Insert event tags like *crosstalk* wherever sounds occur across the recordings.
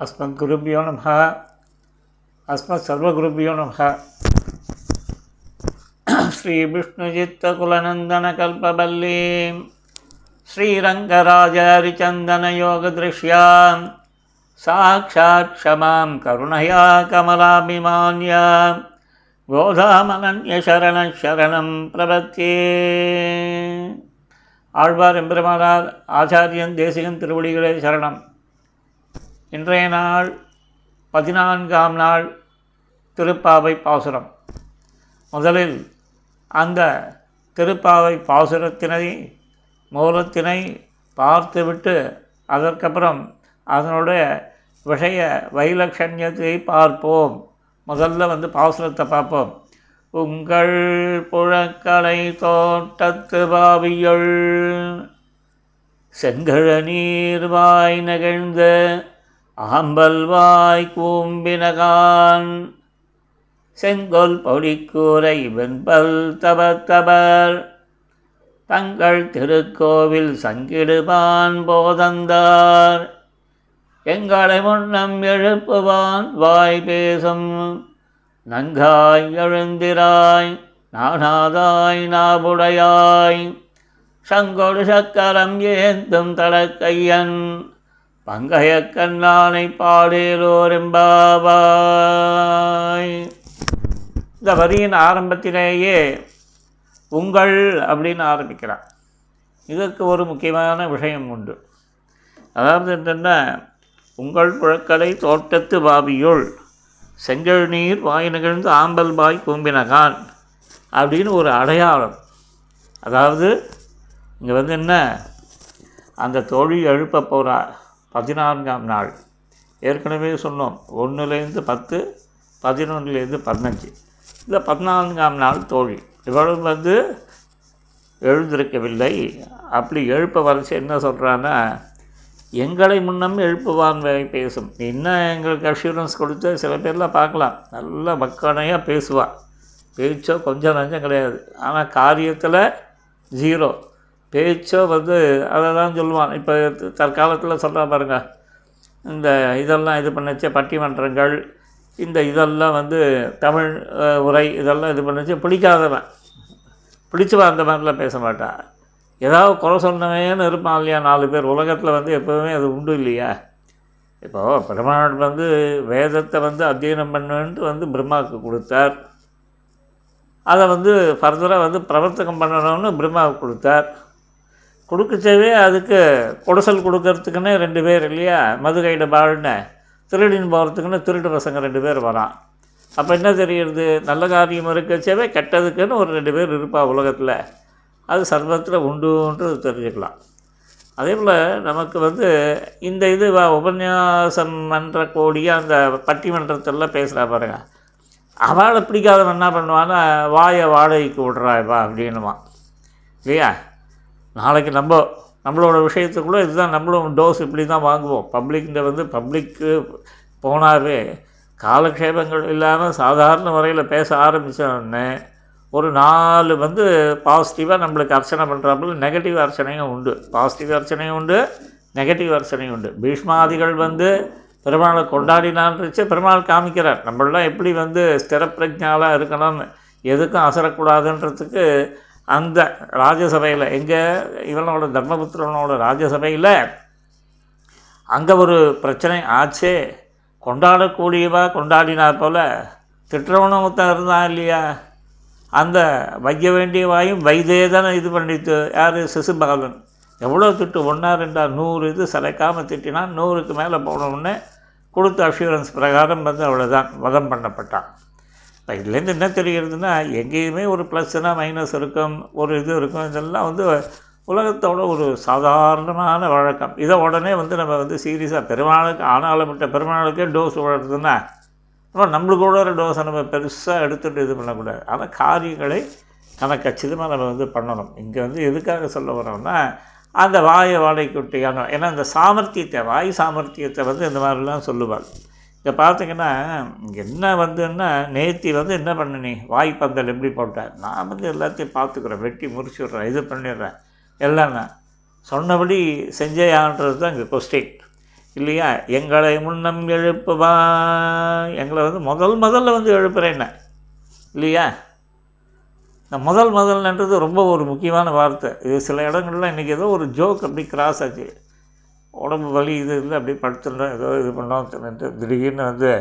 अस्मद्गुरुभ्यो नमः अस्मत् सर्वगुरुभ्यो नमः श्रीविष्णुचित्तकुलनन्दनकल्पवल्लीं श्रीरङ्गराजारिचन्दनयोगदृश्यां साक्षात् क्षमां करुणया कमलाभिमान्यां கோதாமனன்யசரண சரணம் பிரபத்தியே ஆழ்வார் எம்பெருமானார் ஆச்சாரியன் தேசிகன் திருவடிகளே சரணம் இன்றைய நாள் பதினான்காம் நாள் திருப்பாவை பாசுரம். முதலில் அந்த திருப்பாவை பாசுரத்தினை மூலத்தினை பார்த்துவிட்டு அதற்கப்புறம் அதனுடைய விஷய வைலட்சண்யத்தை பார்ப்போம். முதல்ல வந்து பாசுரத்தை பார்ப்போம். உங்கள் புழக்கலை தோட்டத்து பாவியுள் செங்கழ நீர் வாய் நெகிழ்ந்த அகம்பல்வாய் கூம்பினகான். செங்கொல் பொடிக்கூரை வெண்பல் தபத்தபர் தங்கள் திருக்கோவில் சங்கிடுவான் போதந்தார். எங்களை முன்னம் எழுப்புவான் வாய் பேசும். நங்காய் எழுந்திராய் நானாதாய் நாபுடையாய். சங்கொடு சக்கரம் ஏந்தும் தடக்கையன் பங்கைய கண்ணானை பாடேலோரெம்பாவாய். இந்த வரியின் ஆரம்பத்திலேயே உங்கள் அப்படின்னு ஆரம்பிக்கிறான். இதற்கு ஒரு முக்கியமான விஷயம் உண்டு. அதாவது என்னென்னா? உங்கள் புழக்கலை தோட்டத்து பாவியுள் செங்கல் நீர் வாய் நிகழ்ந்து ஆம்பல் பாய் கூம்பினகான் அப்படின்னு ஒரு அடையாளம். அதாவது இங்கே வந்து என்ன? அந்த தொழில் எழுப்ப போகிறார் பதினான்காம் நாள். ஏற்கனவே சொன்னோம் ஒன்றுலேருந்து பத்து பதினொன்றுலேருந்து பதினஞ்சு. இந்த பதினான்காம் நாள் தோழி இவளும் வந்து எழுந்திருக்கவில்லை. அப்படி எழுப்ப வரைச்சு என்ன சொல்கிறான்னா எங்களை முன்னம் எழுப்புவான் பேசும். என்ன எங்களுக்கு அஷூரன்ஸ் கொடுத்து சில பேர்லாம் பார்க்கலாம். நல்ல மக்கனையாக பேசுவாள் பேச்சோ கொஞ்சம் நஞ்சம் கிடையாது. ஆனால் காரியத்தில் ஜீரோ பேச்சோ வந்து அதை தான் சொல்லுவான். இப்போ தற்காலத்தில் சொல்கிறா பாருங்கள் இந்த இதெல்லாம் இது பண்ணுச்சு பட்டிமன்றங்கள் இந்த இதெல்லாம் வந்து தமிழ் உரை இதெல்லாம் இது பண்ணுச்சு பிடிக்காதவன். பிடிச்சவன் அந்த மாதிரிலாம் பேச மாட்டான் ஏதாவது குறை சொன்னவேன்னு இருப்பான் இல்லையா? நாலு பேர். உலகத்தில் வந்து எப்போவுமே அது உண்டு இல்லையா? இப்போது பெருமாள் வந்து வேதத்தை வந்து அத்தியனம் பண்ணுன்ட்டு வந்து பிரம்மாவுக்கு கொடுத்தார். அதை வந்து ஃபர்தராக வந்து பிரவர்த்தகம் பண்ணணும்னு பிரம்மாவுக்கு கொடுத்தார். கொடுக்கச்சவே அதுக்கு கொடைசல் கொடுக்கறதுக்குன்னே ரெண்டு பேர் இல்லையா? மதுரையிட பாழ்னு திருடின்னு போகிறதுக்குன்னு திருட்டு பசங்க ரெண்டு பேர் வரான். அப்போ என்ன தெரியுது? நல்ல காரியம் இருக்கச்சவே கெட்டதுக்குன்னு ஒரு ரெண்டு பேர் இருப்பா உலகத்தில். அது சர்வத்தில் உண்டுன்றது தெரிஞ்சுக்கலாம். அதே போல் நமக்கு வந்து இந்த இது உபன்யாசம் மன்ற கோடிய அந்த பட்டிமன்றத்தெல்லாம் பேசுகிறா பாருங்கள் அவளை பிடிக்காதவன் என்ன பண்ணுவான்னா வாயை வாடகைக்கு விட்றாப்பா அப்படின்னுவான். இல்லையா? நாளைக்கு நம்ம நம்மளோட விஷயத்துக்குள்ளே இதுதான் நம்மளும் டோஸ் இப்படி தான் வாங்குவோம். பப்ளிக்கிட்ட வந்து பப்ளிக்கு போனாவே காலக்ஷேபங்கள் இல்லாமல் சாதாரண முறையில் பேச ஆரம்பித்தோடனே ஒரு நாலு வந்து பாசிட்டிவாக நம்மளுக்கு அர்ச்சனை பண்ணுறாப்புல நெகட்டிவ் அர்ச்சனையும் உண்டு. பாசிட்டிவ் அர்ச்சனையும் உண்டு நெகட்டிவ் அர்ச்சனையும் உண்டு. பீஷ்மாதிகள் வந்து பெருமாளை கொண்டாடினான்றச்சு பெருமாள் காமிக்கிறார். நம்மளாம் எப்படி வந்து ஸ்திரப்பிரஜாலாக இருக்கணும்னு எதுக்கும் அசரக்கூடாதுன்றதுக்கு அந்த ராஜசபையில் எங்கே இவனோட தர்மபுத்திரனோட ராஜசபையில் அங்கே ஒரு பிரச்சனை ஆச்சே. கொண்டாடக்கூடியவா கொண்டாடினார் போல் திட்டுறவனமுத்தான் இருந்தான் இல்லையா? அந்த வைக்க வேண்டிய வாயும் தானே இது பண்ணிட்டு யார்? சிசுபாலன் எவ்வளோ திட்டு ஒன்றா ரெண்டா நூறு இது சிலைக்காமல் திட்டினான் நூறுக்கு மேலே போனவுடனே கொடுத்த அஷூரன்ஸ் பிரகாரம் வந்து அவ்வளோதான் வதம் பண்ணப்பட்டான். இப்போ இதுலேருந்து என்ன தெரிகிறதுனா எங்கேயுமே ஒரு ப்ளஸ்ஸுனா மைனஸ் இருக்கும் ஒரு இது இருக்கும். இதெல்லாம் வந்து உலகத்தோட ஒரு சாதாரணமான வழக்கம். இதை உடனே வந்து நம்ம வந்து சீரியஸாக பெருமாளுக்கு ஆனாலும் விட்ட பெருமாளுக்கே டோஸ் விழுறதுன்னா அப்புறம் நம்மளுக்கு கூட ஒரு டோஸை நம்ம பெருசாக எடுத்துகிட்டு இது பண்ணக்கூடாது. ஆனால் காரியங்களை நம்ம கச்சிதமாக நம்ம வந்து பண்ணணும். இங்கே வந்து எதுக்காக சொல்ல வரோம்னா அந்த வாயை வாடகைக்குட்டியான ஏன்னா இந்த சாமர்த்தியத்தை வாய் சாமர்த்தியத்தை வந்து இந்த மாதிரிலாம் சொல்லுவாள். இதை பார்த்தீங்கன்னா என்ன வந்துன்னா நேத்தி வந்து என்ன பண்ண நீ? வாய்ப்பந்தல் எப்படி போட்டேன் நான் வந்து எல்லாத்தையும் பார்த்துக்குறேன் வெட்டி முறிச்சுட்றேன். இது பண்ணிடுறேன். எல்லாம். சொன்னபடி செஞ்சேயான்றது தான் இங்கே கொஸ்டின் இல்லையா? எங்களை முன்னம் எழுப்புவா. எங்களை வந்து முதல் முதல்ல வந்து எழுப்புறேன்ன இல்லையா? இந்த முதல் முதல்ன்றது ரொம்ப ஒரு முக்கியமான வார்த்தை. இது சில இடங்கள்லாம் இன்றைக்கி ஏதோ ஒரு ஜோக் அப்படி கிராஸ் ஆச்சு. உடம்பு வலி இது இல்லை அப்படியே படுத்துருந்தோம் ஏதோ இது பண்ணோம் திடீர்னு வந்து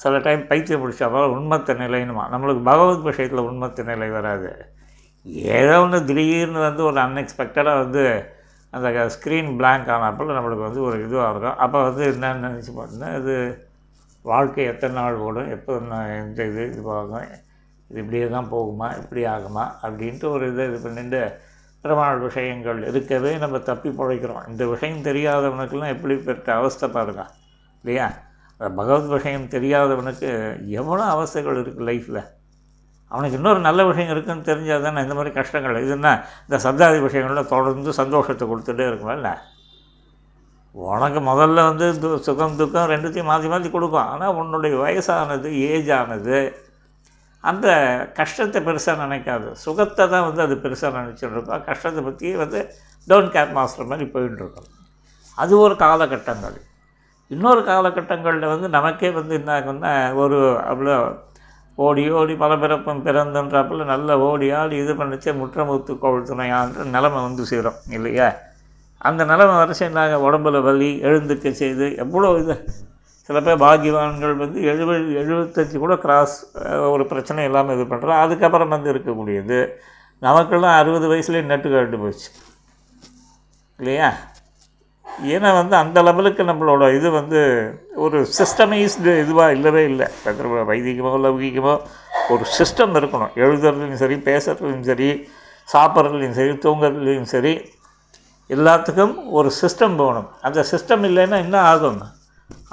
சில டைம் பைத்தியம் பிடிச்சா போல உண்மத்த நிலைன்னுமா. நம்மளுக்கு பகவத் விஷயத்தில் உண்மத்த நிலை வராது. ஏதோ ஒன்று திடீர்னு வந்து ஒரு அன்எக்ஸ்பெக்டடாக வந்து அந்த ஸ்க்ரீன் பிளாங்க் ஆனப்போ நம்மளுக்கு வந்து ஒரு இதுவாக இருக்கும். அப்போ வந்து என்னென்னு நினச்சி பார்த்தீங்கன்னா இது வாழ்க்கை எத்தனை நாள் ஓடும் எப்போ எந்த இது இது இதுவாகும் இது இப்படியே தான் போகுமா இப்படி ஆகுமா அப்படின்ட்டு ஒரு இதை இது பண்ணிட்டு பெருமாள் விஷயங்கள் இருக்கவே நம்ம தப்பி பிழைக்கிறோம். இந்த விஷயம் தெரியாதவனுக்கெல்லாம் எப்படி அவஸ்தை பாருங்க. இல்லையா? பகவத் விஷயம் தெரியாதவனுக்கு எவ்வளோ அவஸ்தைகள் இருக்குது லைஃப்பில் அவனுக்கு இன்னொரு நல்ல விஷயம் இருக்குன்னு தெரிஞ்சால் தானே இந்த மாதிரி கஷ்டங்கள். இதுன்னா இந்த சப்தாதி விஷயங்கள்லாம் தொடர்ந்து சந்தோஷத்தை கொடுத்துட்டே இருக்கும்ல உனக்கு முதல்ல வந்து து- சுகம் துக்கம் ரெண்டுத்தையும் மாற்றி மாற்றி கொடுக்கும் ஆனால் உன்னுடைய வயசானது ஏஜ் ஆனது அந்த கஷ்டத்தை பெருசாக நினைக்காது. சுகத்தை தான் வந்து அது பெருசாக நினச்சிட்டு இருக்கும். கஷ்டத்தை பற்றி வந்து டோன்ட் கேர் மாஸ்டர் மாதிரி போயிட்டு அது ஒரு காலகட்டங்கள். இன்னொரு காலகட்டங்களில் வந்து நமக்கே வந்து என்ன ஆகும்னா ஒரு அவ்வளோ ஓடி ஓடி பல பிறப்பும் பிறந்துன்றாப்புல நல்ல ஓடி ஆடி இது பண்ணிச்சே முற்றமுத்து கோவில்துணையான்ற துணையான்ற நிலமை வந்து சேரும் இல்லையா? அந்த நிலமை வரைச்சு என்னாங்க உடம்புல வலி எழுந்துக்க செய்து எவ்வளோ இது சில பேர் பாக்கியவான்கள் வந்து எழுபது எழுபத்தஞ்சு கூட கிராஸ் ஒரு பிரச்சனை இல்லாமல் இது பண்ணுறோம் அதுக்கப்புறம் வந்து இருக்கக்கூடியது நமக்கெல்லாம் அறுபது வயசுலேயே நெட்டு கட்டு போச்சு. இல்லையா? ஏன்னா வந்து அந்த லெவலுக்கு நம்மளோட இது வந்து ஒரு சிஸ்டமைஸ்டு இதுவாக இல்லவே இல்லை. பெற்ற வைதிகமோ லௌகிகமோ ஒரு சிஸ்டம் இருக்கணும். எழுதுறதுலையும் சரி பேசுறதுலையும் சரி சாப்பிட்றதுலையும் சரி தூங்குறதுலையும் சரி எல்லாத்துக்கும் ஒரு சிஸ்டம் போகணும் அந்த சிஸ்டம் இல்லைன்னா என்ன ஆகும்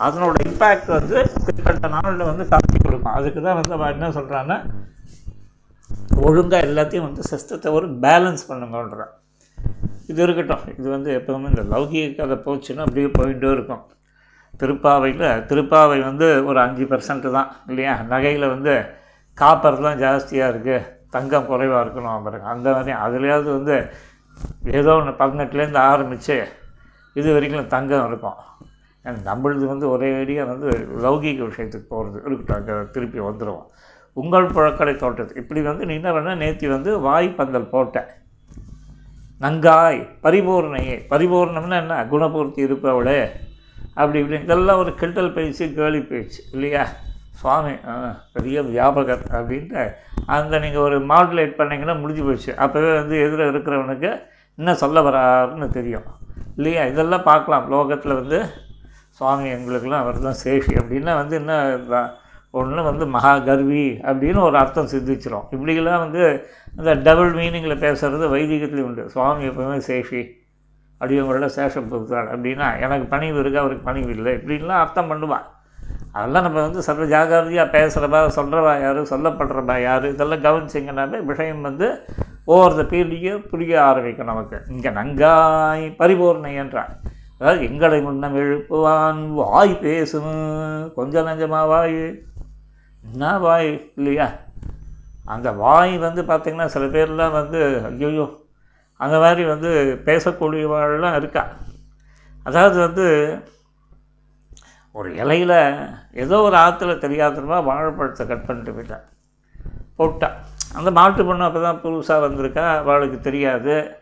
அதனோட இம்பேக்ட் வந்து பிற்பட்ட நாளில் வந்து காட்டி கொடுக்கும். அதுக்கு தான் வந்து அவன் என்ன சொல்கிறான்னா ஒழுங்காக எல்லாத்தையும் வந்து சிஸ்டத்தை ஒரு பேலன்ஸ் பண்ணுங்கன்றான் இது இருக்கட்டும். இது வந்து எப்போவுமே இந்த லௌகிக கதை போச்சுன்னா அப்படியே போயிட்டே இருக்கும். திருப்பாவையில் திருப்பாவை வந்து ஒரு அஞ்சு பர்சன்ட்டு தான் இல்லையா? நகையில் வந்து காப்பர் தான் ஜாஸ்தியாக இருக்குது தங்கம் குறைவாக இருக்கணும் பாருங்க அந்த மாதிரி. அதுலேயாவது வந்து ஏதோ ஒன்று பதினெட்டுலேருந்து ஆரம்பித்து இது வரைக்கும் தங்கம் இருக்கும். நம்மளது வந்து ஒரே அடியாக வந்து லௌகீக விஷயத்துக்கு போகிறது இருக்கட்டும் அங்கே திருப்பி வந்துடுவோம் உங்கள் புழக்கடை தோட்டத்து இப்படி வந்து நீ என்ன பண்ண நேத்தி வந்து வாய் பந்தல் போட்டேன் நங்காய் பரிபூர்ணையே. பரிபூர்ணம்னா என்ன? குணபூர்த்தி இருப்பவளே. அப்படி இப்படி இதெல்லாம் ஒரு கிண்டல் பேச்சு கேலி பேச்சு இல்லையா? சுவாமி ஆ, பெரிய வியாபகர் அப்படின்ட்டு அந்த நீங்கள் ஒரு மாடுலேட் பண்ணீங்கன்னா முடிஞ்சு போச்சு. அப்போவே வந்து எதிர இருக்கிறவனுக்கு என்ன சொல்ல வராருன்னு தெரியும். இல்லையா? இதெல்லாம் பார்க்கலாம். லோகத்தில் வந்து சுவாமி எங்களுக்கெல்லாம் அவர் தான் சேஃபி அப்படின்னா வந்து என்ன ஒன்று வந்து மகா கர்வி அப்படின்னு ஒரு அர்த்தம் சிந்திச்சிடும் இப்படியெல்லாம் வந்து அந்த டபுள் மீனிங்கில் பேசுகிறது வைதிகத்துலேயும் உண்டு. சுவாமி எப்பவுமே சேஃபி அடியவங்களோட சேஷம் பொறுத்தாள் அப்படின்னா எனக்கு பணிவு இருக்குது அவருக்கு பணிவு இல்லை இப்படின்லாம் அர்த்தம் பண்ணுவாள் அதெல்லாம் நம்ம வந்து சர்வ ஜாகிரதையாக பேசுகிறவா சொல்கிறவா யார் சொல்லப்படுறவா யார் இதெல்லாம் கவனிச்சிங்கன்னாவே விஷயம் வந்து ஓவர் த பீரியட் புரிய ஆரம்பிக்கும் நமக்கு. இங்கே நங்காய் பரிபூர்ணை என்றான் எங்களை முன்னம் எழுப்புவான். வாய் பேசும். கொஞ்சம் நஞ்சமாக வாய். என்ன வாய்? இல்லையா? அந்த வாய் வந்து பார்த்திங்கன்னா சில பேர்லாம் வந்து ஐயோ அந்த மாதிரி வந்து பேசக்கூடியவாள்லாம் இருக்கா? அதாவது வந்து ஒரு இலையில் ஏதோ ஒரு ஆற்றுல தெரியாதனமா வாழைப்பழத்தை கட் பண்ணிட்டு போயிட்டான் போட்டான் அந்த மாட்டு பொண்ணு அப்போ தான் புதுசாக வந்திருக்கா. அவளுக்கு தெரியாது.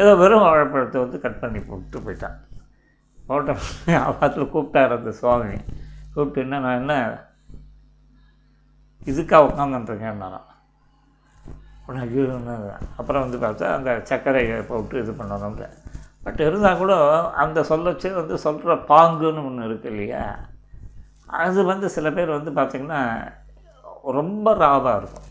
ஏதோ வெறும் வாழைப்பழத்தை வந்து கட் பண்ணி போட்டு போயிட்டான். போட்ட அவத்தில் கூப்பிட்டார் அந்த சுவாமி. கூப்பிட்டு என்ன நான் என்ன இதுக்காக உட்காந்துட்டுருக்கேன்னாராம் உடனே ஐயோ, அப்புறம் வந்து பார்த்தா அந்த சர்க்கரையை போட்டு இது பண்ணணும்ன்ற பட் இருந்தால் கூட அந்த சொல்லச்சு வந்து சொல்கிற பாங்குன்னு ஒன்று இருக்கு இல்லையா? அது வந்து சில பேர் வந்து பார்த்திங்கன்னா ரொம்ப ராவாக இருக்கும்.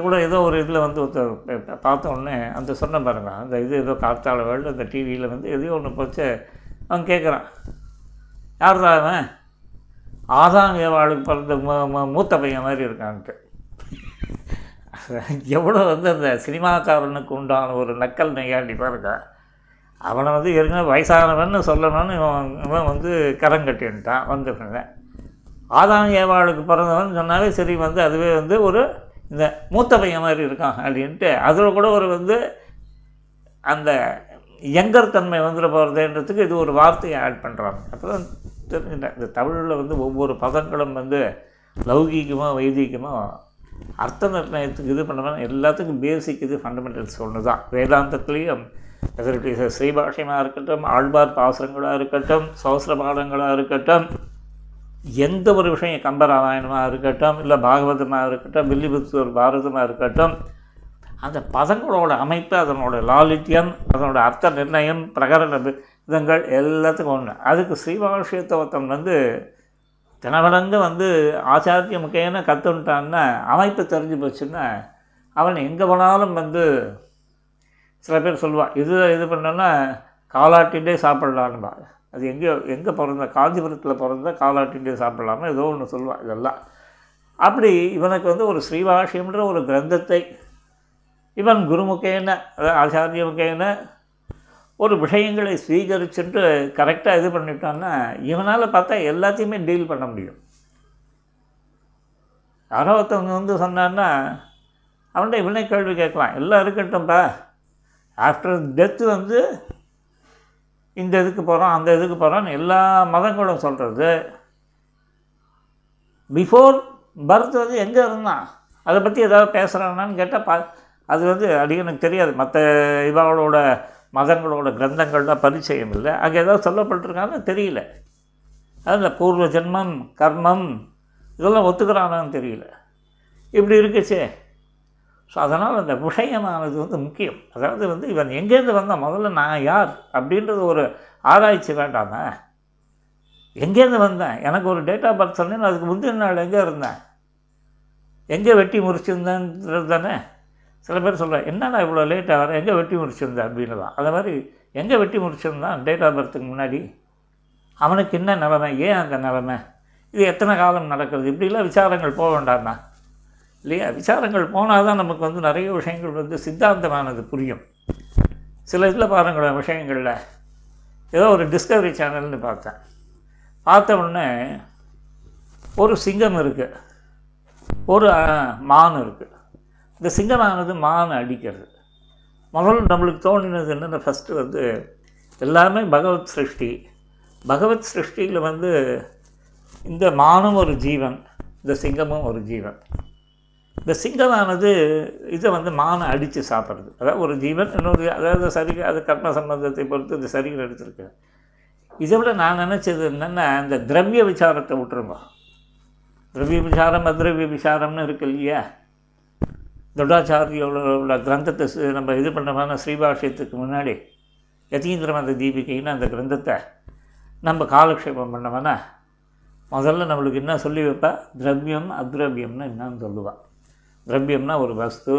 இது கூட ஏதோ ஒரு இதில் வந்து ஒருத்தர் பார்த்த உடனே அந்த சொன்ன பாருங்க அந்த இது ஏதோ காற்றால வேர்ல்டு அந்த டிவியில் வந்து எதையோ ஒன்று போச்சு அவன் கேட்குறான் யார்டா அவன்? ஆதாம் ஏவாளுக்கு பிறந்த மூ- மூ- மூத்த பையன் மாதிரி இருக்கான்ட்டு. *laughs* எவ்வளோ வந்து அந்த சினிமாக்காரனுக்கு உண்டான ஒரு நக்கல் நையாண்டி பாருங்க. அவனை வந்து ஏற்கனவே வயசானவன்னு சொல்லணும்னு இவன் இவன் வந்து கரங்கட்டின்ட்டான் வந்துருங்க ஆதாம் ஏவாளுக்கு பிறந்தவன் சொன்னாவே சரி வந்து அதுவே வந்து ஒரு இந்த மூத்த பையன் மாதிரி இருக்கான் அப்படின்ட்டு அதில் கூட ஒரு வந்து அந்த யங்கர் தன்மை வந்துட போகிறதுன்றதுக்கு இது ஒரு வார்த்தையை ஆட் பண்ணுறாங்க அப்போ தான் தெரிஞ்சுட்டேன் இந்த தமிழில் வந்து ஒவ்வொரு பதங்களும் வந்து லௌகீகமாக வைதீகமாக அர்த்த நிர்ணயத்துக்கு இது பண்ணுவேன் எல்லாத்துக்கும் பேசிக் இது ஃபண்டமெண்டல்ஸ் ஒன்று தான் வேதாந்தத்துலேயும் அதற்கு ஸ்ரீபாஷ்யமாக இருக்கட்டும் ஆழ்வார் பாசுரங்களாக இருக்கட்டும் சோஸ்திர பாடங்களாக இருக்கட்டும் எந்த ஒரு விஷயம் கம்பராமாயணமாக இருக்கட்டும் இல்லை பாகவதமாக இருக்கட்டும் வில்லிபுத்தூர் பாரதமாக இருக்கட்டும் அந்த பதங்களோட அமைப்பு அதனோட லாலித்யம் அதனோட அர்த்த நிர்ணயம் பிரகரண விதங்கள் எல்லாத்துக்கும் ஒன்று அதுக்கு ஸ்ரீபாஷ்யத்தை வந்து தினவலங்க வந்து ஆச்சாரிய முக்கியன்னு கற்றுன்ட்டான்னா அமைப்பு தெரிஞ்சு போச்சுன்னா அவன் எங்கே போனாலும் வந்து சில பேர் சொல்லுவான் இது இது பண்ணோன்னா காலாட்டிகிட்டே சாப்பிட்லான்னுபா அது எங்கே எங்கே பிறந்தா காஞ்சிபுரத்தில் பிறந்தா காலாட்டிகிட்டே சாப்பிட்லாமா? ஏதோ ஒன்று சொல்லுவான் இதெல்லாம். அப்படி இவனுக்கு வந்து ஒரு ஸ்ரீவாஷியம்ன்ற ஒரு கிரந்தத்தை இவன் குருமுகேன அதாவது ஆச்சாரிய முகேன ஒரு விஷயங்களை ஸ்வீகரிச்சுட்டு கரெக்டாக இது பண்ணிட்டான்னா இவனால் பார்த்தா எல்லாத்தையுமே டீல் பண்ண முடியும். யாரோ ஒருத்தவங்க வந்து சொன்னான்னா அவன்கிட்ட இவனே கேள்வி கேட்கலாம் எல்லாம் இருக்கட்டும்ப்பா ஆஃப்டர் டெத்து வந்து இந்த இதுக்கு போகிறோம் அந்த இதுக்கு போகிறோன்னு எல்லா மதங்களும் சொல்கிறது பிஃபோர் பர்த் வந்து எங்கே இருந்தான் அதை பற்றி ஏதாவது பேசுகிறானான்னு கேட்டால் பா அது வந்து அது எனக்கு தெரியாது. மற்ற இவங்களோட மதங்களோட கிரந்தங்கள்லாம் பரிச்சயம் இல்லை. அங்கே ஏதாவது சொல்லப்பட்டிருக்காங்கன்னு தெரியல. அதில் பூர்வ ஜென்மம் கர்மம் இதெல்லாம் ஒத்துக்கிறானான்னு தெரியல. இப்படி இருக்குச்சே. ஸோ அதனால் அந்த விஷயமானது வந்து முக்கியம். அதாவது வந்து இவன் எங்கேருந்து வந்தான்? முதல்ல நான் யார்? அப்படின்றது ஒரு ஆராய்ச்சி வேண்டாமா. எங்கேருந்து வந்தேன்? எனக்கு ஒரு டேட் ஆஃப் பர்த் சொன்னேன் அதுக்கு முந்தின நாள் எங்கே இருந்தேன்? எங்கே வெட்டி முறிச்சிருந்தேன்றது தானே? சில பேர் சொல்கிறேன் என்னடா இவ்வளோ லேட்டாக வர? எங்கே வெட்டி முடிச்சிருந்தேன் அப்படின்னு தான் அதை மாதிரி எங்கே வெட்டி முடிச்சிருந்தான் டேட் ஆஃப் பர்த்துக்கு முன்னாடி? அவனுக்கு என்ன நிலமை? ஏன் அந்த நிலமை? இது எத்தனை காலம் நடக்கிறது? இப்படிலாம் விசாரங்கள் போக வேண்டாம்னா இல்லையா? விசாரங்கள் போனால் தான் நமக்கு வந்து நிறைய விஷயங்கள் வந்து சித்தாந்தமானது புரியும். சில இதில் பாருங்களேன் விஷயங்களில். ஏதோ ஒரு டிஸ்கவரி சேனல்னு பார்த்தேன். பார்த்த உடனே ஒரு சிங்கம் இருக்குது ஒரு மான் இருக்குது இந்த சிங்கமானது மான் அடிக்கிறது. முதல்ல நம்மளுக்கு தோணினது என்னென்ன ஃபஸ்ட்டு வந்து எல்லாமே பகவத் சிருஷ்டி. பகவத் சிருஷ்டியில் வந்து இந்த மானும் ஒரு ஜீவன் இந்த சிங்கமும் ஒரு ஜீவன். இந்த சிங்கமானது இதை வந்து மானை அடித்து சாப்பிட்றது. அதாவது ஒரு ஜீவன் இன்னொரு அதாவது சரி அது கர்ம சம்பந்தத்தை பொறுத்து இந்த சரீரம் எடுத்திருக்கு. இதை விட நான் நினச்சது என்னென்னா இந்த திரவிய விசாரத்தை விட்டுருங்க. திரவிய விசாரம் அத்ரவிய விசாரம்னு இருக்கு இல்லையா? தொடாச்சாரியோட உள்ள கிரந்தத்தை நம்ம இது பண்ணமான ஸ்ரீபாஷ்யத்துக்கு முன்னாடி யதீந்திர மத தீபிகைன்னு அந்த கிரந்தத்தை நம்ம காலக்ஷேபம் பண்ணவனா முதல்ல நம்மளுக்கு என்ன சொல்லி வைப்பா? திரவியம் அத்ரவியம்னு என்னன்னு சொல்லுவாள் திரவியம்னா ஒரு வஸ்து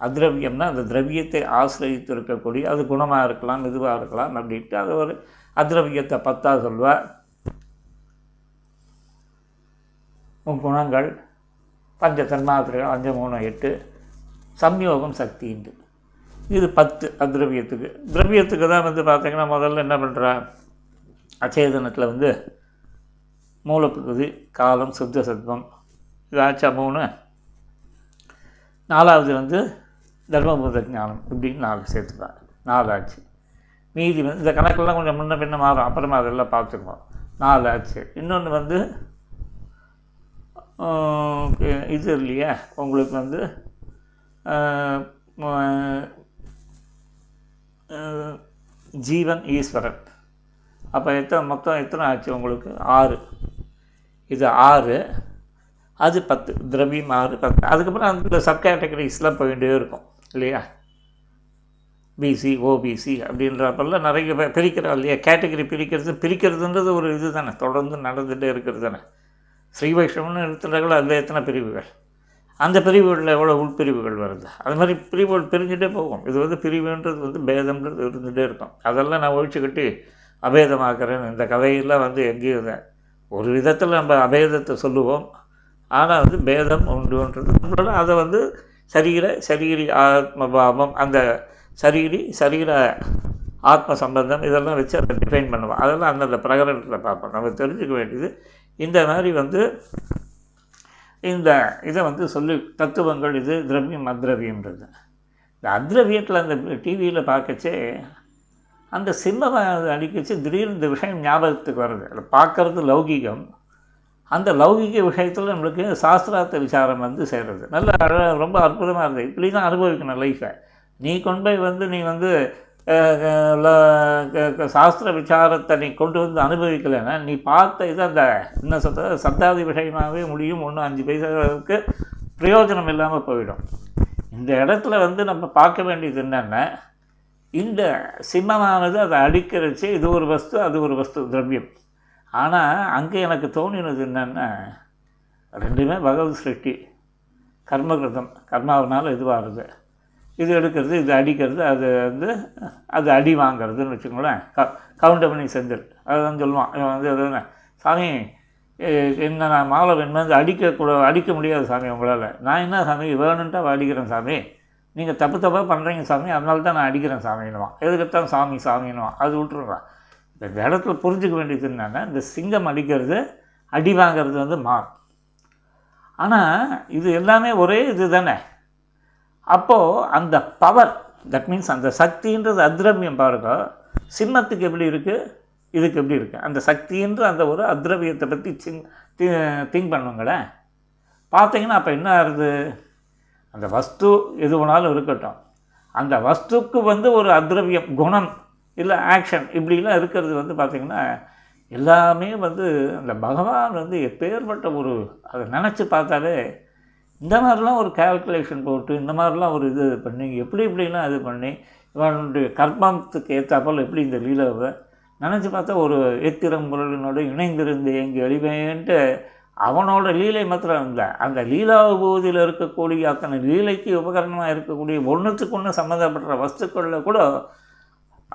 அத்ரவியம்னா அந்த திரவியத்தை ஆசிரியத்து இருக்கக்கூடிய அது குணமாக இருக்கலாம் இதுவாக இருக்கலாம் அப்படின்ட்டு அது ஒரு அத்ரவியத்தை பத்தா சொல்வார் உன் குணங்கள் பஞ்ச தன்மாத்திரைகள் அஞ்சு மூணு எட்டு சம்யோகம் சக்தின்ட்டு இது பத்து அத்ரவியத்துக்கு. திரவியத்துக்கு தான் வந்து பார்த்தீங்கன்னா முதல்ல என்ன பண்ணுறா அச்சேதனத்தில் வந்து மூலப்பகுதி காலம் சுத்த சத்வம் இது மூணு? நாலாவது வந்து தர்மபூத ஞானம் இப்படின்னு நாலு சேர்த்துப்பேன். நாலு ஆச்சு மீதி வந்து இந்த கணக்கெல்லாம் கொஞ்சம் முன்ன பின்ன மாறும். அப்புறமா அதெல்லாம் பார்த்துக்குவோம். நாலு ஆச்சு இன்னொன்று வந்து இது இல்லையா. உங்களுக்கு வந்து ஜீவன் ஈஸ்வரன். அப்போ எத்தனை மொத்தம் எத்தனை ஆச்சு உங்களுக்கு? ஆறு. இது ஆறு. அது பத்து திரவியம் ஆறு பத்து. அதுக்கப்புறம் அந்த சப் கேட்டகரிஸ்லாம் போயிட்டே இருக்கும் இல்லையா? பிசி ஓபிசி அப்படின்றப்பெல்லாம் நிறைய பேர் பிரிக்கிறோம் இல்லையா? கேட்டகரி பிரிக்கிறது பிரிக்கிறதுன்றது ஒரு இது தானே தொடர்ந்து நடந்துகிட்டே இருக்கிறது தானே. ஸ்ரீ வைஷ்ணவம்னு எடுத்துட்டாங்களோ? அதில் எத்தனை பிரிவுகள்? அந்த பிரிவுகளில் எவ்வளோ உள்பிரிவுகள் வருது? அது மாதிரி பிரிவுகள் பிரிஞ்சுட்டே போகும். இது வந்து பிரிவுன்றது வந்து பேதம்ன்றது இருந்துகிட்டே இருக்கும். அதெல்லாம் நான் ஒழிச்சுக்கிட்டு அபேதமாக்குறேன் இந்த கதையெல்லாம் வந்து எங்கேயும் ஒரு விதத்தில் நம்ம அபேதத்தை சொல்லுவோம். ஆனால் வந்து பேதம் உண்டுன்றது நம்மளோட அதை வந்து சரீர சரீரி ஆத்மபாவம் அந்த சரீரி சரீர ஆத்ம சம்பந்தம் இதெல்லாம் வச்சு அதை டிஃபைன் பண்ணுவோம். அதெல்லாம் அந்தந்த பிரகரணத்தில் பார்ப்போம். நம்ம தெரிஞ்சுக்க வேண்டியது இந்த மாதிரி வந்து இந்த இதை வந்து சொல்லி தத்துவங்கள் இது திரவியம் அத்ரவியம்ன்றது. இந்த அத்ரவியத்தில் அந்த டிவியில் பார்க்கச்சே அந்த சிம்மம் அடிக்கச்சு திடீர்னு இந்த விஷயம் ஞாபகத்துக்கு வருது அதை பார்க்குறது லௌகீகம் அந்த லௌகிக விஷயத்தில் நம்மளுக்கு சாஸ்திரார்த்த விசாரம் வந்து செய்கிறது நல்ல அழகாக ரொம்ப அற்புதமாக இருந்தது இப்படி தான் அனுபவிக்கணும் லைஃப்பை நீ கொண்டு போய் வந்து நீ வந்து சாஸ்திர விசாரத்தை நீ கொண்டு வந்து அனுபவிக்கலைன்னா நீ பார்த்த இது அந்த என்ன சொல்கிறது சப்தாதி விஷயமாகவே முடியும். ஒன்று அஞ்சு பைசாவுக்கு பிரயோஜனம் இல்லாமல் போயிடும். இந்த இடத்துல வந்து நம்ம பார்க்க வேண்டியது என்னென்னா இந்த சிம்மமானது அதை அடிக்கிறச்சு இது ஒரு வஸ்து அது ஒரு வஸ்து திரவியம். ஆனால் அங்கே எனக்கு தோணினது என்னென்னா ரெண்டுமே பகவத் சிருஷ்டி கர்மகிருதம் கர்மாவனால இதுவாகுது. இது எடுக்கிறது இது அடிக்கிறது அது வந்து அது அடி வாங்கிறதுன்னு வச்சுக்கோங்களேன். க கவுண்டமணி செந்தில். அதுதான் சொல்லுவான். இவன் வந்து அது சாமி என்ன நான் மாலை வேணுமே? அடிக்கக்கூட அடிக்க முடியாது சாமி உங்களால். நான் என்ன சாமி வேணுன்ட்டா அடிக்கிறேன் சாமி. நீங்கள் தப்பு தப்பாக பண்ணுறீங்க சாமி அதனால தான் நான் அடிக்கிறேன் சாமின்னுவான். எதுக்குத்தான் சாமி சாமின்னுவான். அது விட்டுருவான். இந்த இடத்துல புரிஞ்சுக்க வேண்டியது என்னென்னா இந்த சிங்கம் அடிக்கிறது அடி வாங்கிறது வந்து மான். ஆனால் இது எல்லாமே ஒரே இது தானே அப்போது அந்த பவர் தட் மீன்ஸ் அந்த சக்தின்றது அத்ரவியம் பாருங்க. சிம்மத்துக்கு எப்படி இருக்குது இதுக்கு எப்படி இருக்குது அந்த சக்தின்ற அந்த ஒரு அத்ரவியத்தை பற்றி சிங் திங்க் பண்ணுங்களேன். பார்த்தீங்கன்னா அப்போ என்ன ஆகுது? அந்த வஸ்து எது வேணாலும் இருக்கட்டும். அந்த வஸ்துக்கு வந்து ஒரு அத்ரவியம் குணம். இல்லை ஆக்ஷன் இப்படிலாம் இருக்கிறது வந்து பார்த்திங்கன்னா எல்லாமே வந்து அந்த பகவான் வந்து எப்பேற்பட்ட ஒரு அதை நினச்சி பார்த்தாலே இந்த மாதிரிலாம் ஒரு கால்குலேஷன் போட்டு இந்த மாதிரிலாம் ஒரு இது பண்ணி எப்படி இப்படிலாம் இது பண்ணி இவனுடைய கர்மத்துக்கு ஏற்றாப்போல் எப்படி இந்த லீலாவை நினச்சி பார்த்தா ஒரு எத்திரம் முரளினோடு இணைந்திருந்து எங்கே எளிமைன்ட்டு அவனோட லீலை மாத்திரம் இல்லை. அந்த லீலாபூதியில் இருக்கக்கூடிய அத்தனை லீலைக்கு உபகரணமாக இருக்கக்கூடிய ஒன்றுத்துக்கு ஒன்று சம்மந்தப்பட்ட வஸ்துக்களில் கூட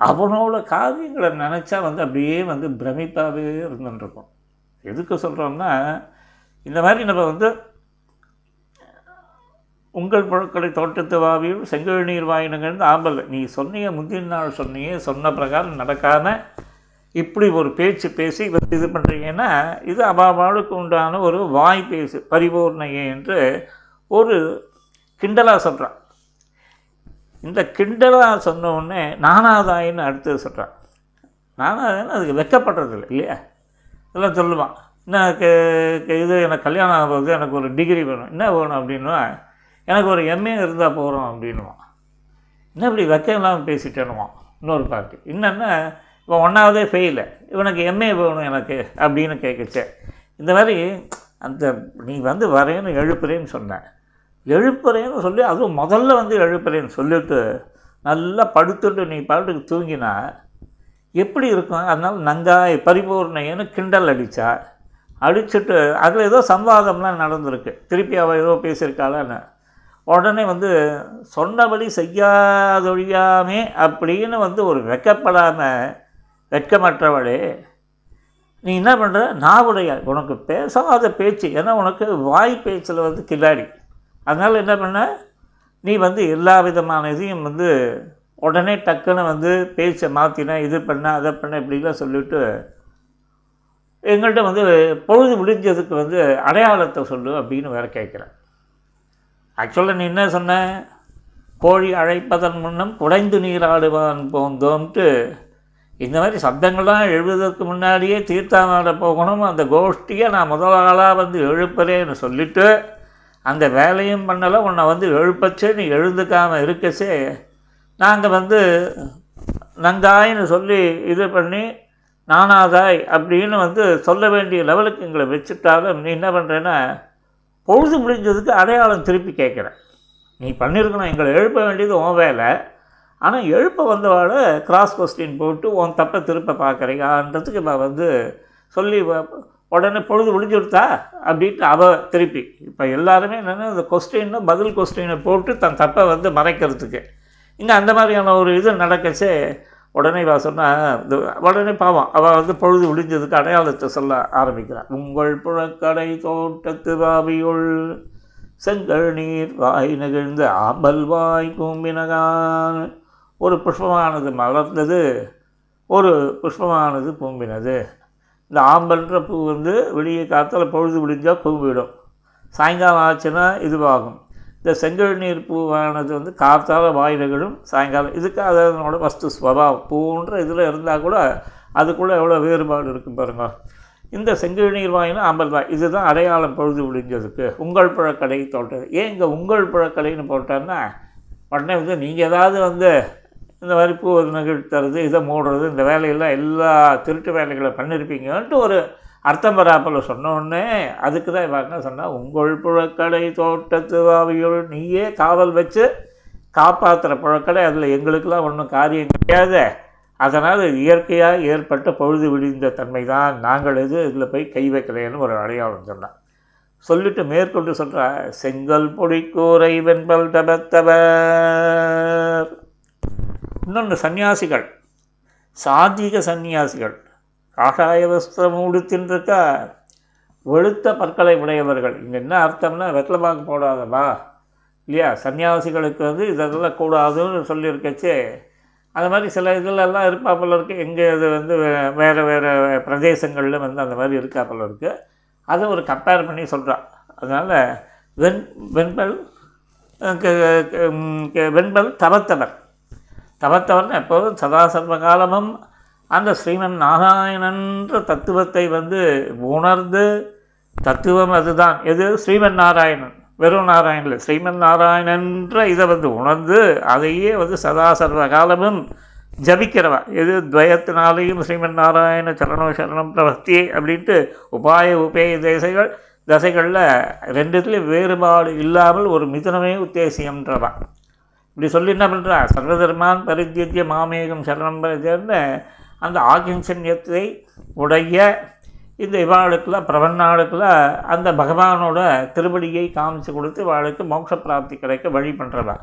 அவனோட காவியங்களை நினச்சா வந்து அப்படியே வந்து பிரமிப்பாகவே இருந்துட்டுருக்கும் எதுக்கு சொல்கிறோம்னா இந்த மாதிரி நம்ம வந்து உங்கள் பொருட்களை தோட்டத்து வாவியும் செங்கல் நீர் வாயினுங்கிறது ஆம்பல் நீ சொன்னீங்க முந்தின நாள் சொன்னீங்க சொன்ன பிரகாரம் நடக்காமல் இப்படி ஒரு பேச்சு பேசி வந்து இது பண்ணுறீங்கன்னா இது அபாபாவுக்கு உண்டான ஒரு வாய் பேசு பரிபூர்ணையே என்று ஒரு கிண்டலாக சொல்கிறான் இந்த கிண்டலாக சொன்னவுடனே நானாதாயின்னு அடுத்தது சொல்கிறான் நானாதாயின்னு அதுக்கு வெக்கப்படுறது இல்லை இல்லையா? இதெல்லாம் சொல்லுவான். என்ன இது எனக்கு கல்யாணம் ஆகும்போது எனக்கு ஒரு டிகிரி வேணும். என்ன வேணும் அப்படின்னா எனக்கு ஒரு எம்ஏ இருந்தால் போகிறோம் அப்படின்னுவான். என்ன இப்படி வெக்கம் இல்லாமல் பேசிட்டேனுவான் இன்னொரு பார்ட்டி என்னென்னா இவன் ஒன்றாவதே ஃபெயிலு இவனுக்கு எம்ஏ வேணும் எனக்கு அப்படின்னு கேட்குச்சே இந்த மாதிரி அந்த நீ வந்து வரையணும் எழுப்புறேன்னு சொன்னேன். எழுப்புறேன்னு சொல்லி அதுவும் முதல்ல வந்து எழுப்புறேன்னு சொல்லிட்டு நல்லா படுத்துட்டு நீ பாட்டுக்கு தூங்கினா எப்படி இருக்கும்? அதனால் நங்காய் பரிபூர்ணைன்னு கிண்டல் அடித்தா அடிச்சுட்டு அதில் ஏதோ சம்வாதம்லாம் நடந்திருக்கு. திருப்பி அவள் ஏதோ பேசியிருக்காளான்னு. உடனே வந்து சொன்னபடி செய்யாதொழியாமே அப்படின்னு வந்து ஒரு வெக்கப்படாமல் வெட்கமற்றவளே நீ என்ன பண்ணுற நாவுடைய உனக்கு பேசாத பேச்சு. ஏன்னா உனக்கு வாய் பேச்சில் வந்து கில்லாடி. அதனால் என்ன பண்ண? நீ வந்து எல்லா விதமான இதையும் வந்து உடனே டக்குன்னு வந்து பேச்சை மாற்றின இது பண்ண அதை பண்ண இப்படிலாம் சொல்லிவிட்டு எங்கள்கிட்ட வந்து பொழுது முடிஞ்சதுக்கு வந்து அடையாளத்தை சொல்லு அப்படின்னு வேறு கேட்குறேன் ஆக்சுவலாக நீ என்ன சொன்ன? கோழி அழைப்பதன் முன்னம் குடைந்து நீராடுவான் போந்தோன்ட்டு இந்த மாதிரி சப்தங்கள்லாம் எழுவதற்கு முன்னாடியே தீர்த்தாமாட போகணும். அந்த கோஷ்டியை நான் முதல் ஆளாக வந்து எழுப்புறேன்னு சொல்லிவிட்டு அந்த வேலையும் பண்ணலை உன்னை வந்து எழுப்பச்சே நீ எழுந்துக்காமல் இருக்கச்சே. நாங்கள் வந்து நங்காயின்னு சொல்லி இது பண்ணி நானாதாய் அப்படின்னு வந்து சொல்ல வேண்டிய லெவலுக்கு எங்களை வச்சுட்டாலும் நீ என்ன பண்ணுறேன்னா பொழுது முடிஞ்சதுக்கு அடையாளம் திருப்பி கேட்குறேன். நீ பண்ணியிருக்கணும் எங்களை எழுப்ப வேண்டியது உன் வேலை. ஆனால் எழுப்ப வந்தவாட கிராஸ் கொஸ்டின் போட்டு உன் தப்பை திருப்ப பார்க்குறீங்கன்றதுக்கு நான் வந்து சொல்லி உடனே பொழுது முடிஞ்சுடுத்தா அப்படின்ட்டு அவ திருப்பி. இப்போ எல்லாருமே என்னென்னா இந்த கொஸ்டின்னு பதில் கொஸ்டினை போட்டு தன் தப்பை வந்து மறைக்கிறதுக்கு. இங்கே அந்த மாதிரியான ஒரு இது நடக்கச்சே உடனே இவ சொன்னால் இந்த உடனே பாவம் அவள் வந்து பொழுது விழிஞ்சதுக்கு அடையாளத்தை சொல்ல ஆரம்பிக்கிறான் உங்கள் புழக்கடை தோட்டத்து வாவியுள் செங்கல் நீர் வாய் நிகழ்ந்து ஆம்பல் வாய் கூம்பினகான் ஒரு புஷ்பமானது மலர்ந்தது ஒரு புஷ்பமானது பூம்பினது. இந்த ஆம்பல்ன்ற பூ வந்து வெளியே காத்தால பொழுது விடிஞ்சால் விடும் சாயங்காலம் ஆச்சுன்னா இதுவாகும். இந்த செங்கழுநீர் பூவானது வந்து காத்தால வாயில்களும் சாயங்காலம். இதுக்கு அதனோட வஸ்து ஸ்வபாவம். பூன்ற இதில் இருந்தால் கூட அதுக்குள்ளே எவ்வளோ வேறுபாடு இருக்குது பாருங்க. இந்த செங்கழுநீர் வாயிலும் அம்பல் வாய் இதுதான் அடையாளம் பொழுது விடிஞ்சதுக்கு உங்கள் பழக்கடை தோட்டது ஏன் இங்கே உங்கள் பழக்கடைன்னு போட்டான்னா உடனே வந்து நீங்கள் ஏதாவது வந்து இந்த மாதிரி பூ நிகழ்த்துறது இதை மூடுறது இந்த வேலையெல்லாம் எல்லா திருட்டு வேலைகளை பண்ணியிருப்பீங்கன்ட்டு ஒரு அர்த்தம் வராப்பில் சொன்னோடனே அதுக்கு தான் இவன் என்ன சொன்னால் உங்கள் புழக்கடை தோட்டத்து வாவியுள் நீயே காவல் வச்சு காப்பாற்றுற புழக்கடை அதில் எங்களுக்கெல்லாம் ஒன்றும் காரியம் கிடையாது. அதனால் இயற்கையாக ஏற்பட்ட பொழுது விடிந்த தன்மை தான் நாங்கள் எது இதில் போய் கை வைக்கலைன்னு ஒரு அடையாளம் சொன்னான். சொல்லிட்டு மேற்கொண்டு சொல்கிறா செங்கல் பொடிக்கூரை வெண்பல் தபத்தவர். இன்னொன்று சன்னியாசிகள் சாத்விக சன்னியாசிகள் காஷாய வஸ்திரம் உடுத்தின்றிருக்கா வெளுத்த பற்களை உடையவர்கள். இங்கே என்ன அர்த்தம்னா வெத்தலை போடாதவா இல்லையா? சன்னியாசிகளுக்கு வந்து இதெல்லாம் கூடாதுன்னு சொல்லியிருக்கச்சு. அது மாதிரி சில இதிலெல்லாம் இருப்பாப்பில் இருக்குது எங்கே இது வந்து வே- வேறு வேறு பிரதேசங்களில் வந்து அந்த மாதிரி இருக்காப்பில் இருக்குது அதை ஒரு கம்பேர் பண்ணி சொல்கிறான் அதனால் வெண் வெண்பல் வெண்பல் தவத்தவர். தவத்தவன் எப்போதும் சதா சர்வ காலமும் அந்த ஸ்ரீமன் நாராயணன்ற தத்துவத்தை வந்து உணர்ந்து தத்துவம் அதுதான். எது? ஸ்ரீமன் நாராயணன். வெறும் நாராயணன் இல்லை. ஸ்ரீமன் நாராயணன்ற இதை வந்து உணர்ந்து அதையே வந்து சதா சர்வ காலமும் ஜபிக்கிறவன் எது? துவயத்தினாலேயும் ஸ்ரீமன் நாராயண சரணம் சரணம் பிரவஸ்தி அப்படின்ட்டு உபாய உபேய தேசைகள் தசைகளில் ரெண்டுத்துலேயும் வேறுபாடு இல்லாமல் ஒரு மிதுனமே உத்தேசியம்ன்றவா. இப்படி சொல்லி என்ன பண்ணுறா சர்வதர்மான் பரித்தியத்திய மாமேகம் சரணம் பரித்தியன்னு அந்த ஆகிம்சன்யத்தை உடைய இந்த இவாளுக்கெல்லாம் பிரபன்னாளுக்கெல்லாம் அந்த பகவானோட திருவடியை காமிச்சு கொடுத்து இவாளுக்கு மோட்ச பிராப்தி கிடைக்க வழி பண்ணுறவா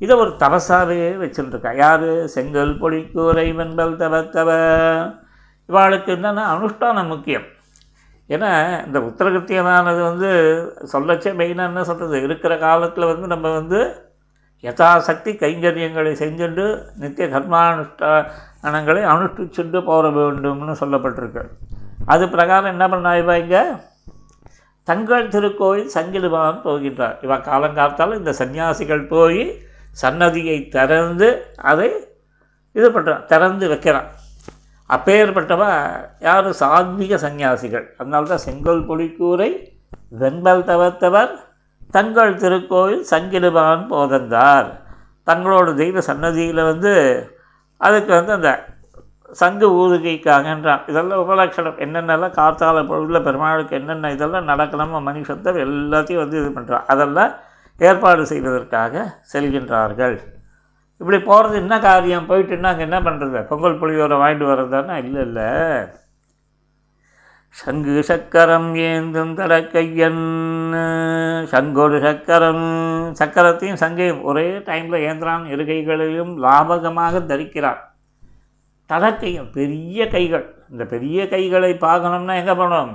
இதை ஒரு தபசாவே வச்சுருக்கா யார்? செங்கல் பொடிக்கூரை வெண்பல் தவ தவ. இவாளுக்கு என்னென்னா அனுஷ்டானம் முக்கியம். ஏன்னா இந்த உத்தரகத்தியமானது வந்து சொல்லச்சே மெயினாக என்ன சொல்கிறது இருக்கிற காலத்தில் வந்து நம்ம வந்து யதாசக்தி கைங்கரியங்களை செஞ்சுண்டு நித்திய கர்மானுஷ்டானங்களை அனுஷ்டிச்சுண்டு போக வேண்டும்னு சொல்லப்பட்டிருக்கு. அது பிரகாரம் என்ன பண்ணா இவ இங்கே? தங்கள் திருக்கோயில் சங்கிடுவான் போகின்றார் இவ காலங்காத்தால் இந்த சன்னியாசிகள் போய் சன்னதியை திறந்து அதை இது பண்ணுறான் திறந்து வைக்கிறான். அப்பேற்பட்டவ யார்? சாத்விக சந்நியாசிகள். அதனால்தான் செங்கல் பொழிக்கூரை வெண்பல் தவிர்த்தவர் தங்கள் திருக்கோயில் சங்கிடுவான் போதந்தார். தங்களோட தெய்வ சன்னதியில் வந்து அதுக்கு வந்து அந்த சங்கு ஊதுகைக்காகன்றான் இதெல்லாம் உபலட்சணம். என்னென்னலாம் காத்தால பொழுதுல பெருமாளுக்கு என்னென்ன இதெல்லாம் நடக்கணுமோ மனுஷத்தை எல்லாத்தையும் வந்து இது பண்ணுறான் அதெல்லாம் ஏற்பாடு செய்வதற்காக செல்கின்றார்கள். இப்படி போகிறது என்ன காரியம்? போயிட்டுன்னா அங்கே என்ன பண்ணுறது பொங்கல் புளியோரை வாங்கிட்டு வர்றதானா இல்லை இல்லை. சங்கு சக்கரம் ஏந்தும் தடக்கையன் சங்கோடு சக்கரம் சக்கரத்தையும் சங்கையும் ஒரே டைமில் ஏந்திரான் இரு கைகளையும் லாபகமாக தரிக்கிறான். தடக்கையும் பெரிய கைகள். இந்த பெரிய கைகளை பார்க்கணும்னா எங்கே போனோம்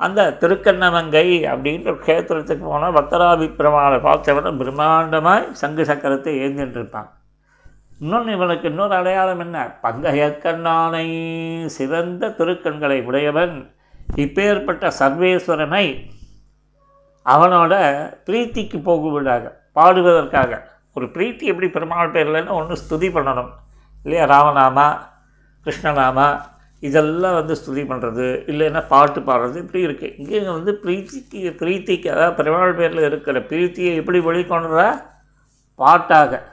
அந்த திருக்கண்ணமங்கை அப்படின்ற க்ஷேத்திரத்துக்கு போனால் பக்தராபி பெருமாளை பார்த்தவன பிரம்மாண்டமாய் சங்கு சக்கரத்தை ஏந்தின்னு இருப்பான் இன்னொன்று இவனுக்கு இன்னொரு அடையாளம் என்ன? பங்க கண்ணானை சிறந்த திருக்கண்களை உடையவன். இப்பேற்பட்ட சர்வேஸ்வரனை அவனோட பிரீத்திக்கு போகுவதாக பாடுவதற்காக. ஒரு பிரீத்தி எப்படி பெருமாள் பேர்லன்னு ஒன்று ஸ்துதி பண்ணணும். இல்லையா? ராமநாமா கிருஷ்ணநாமா இதெல்லாம் வந்து ஸ்துதி பண்ணுறது இல்லைன்னா பாட்டு பாடுறது இப்படி இருக்குது இங்கே வந்து பிரீத்திக்கு பிரீத்திக்கு அதாவது பெருமாள் பேரில் இருக்கிற பிரீத்தியை எப்படி வெளிக்கொண்டுறா பாட்டாக.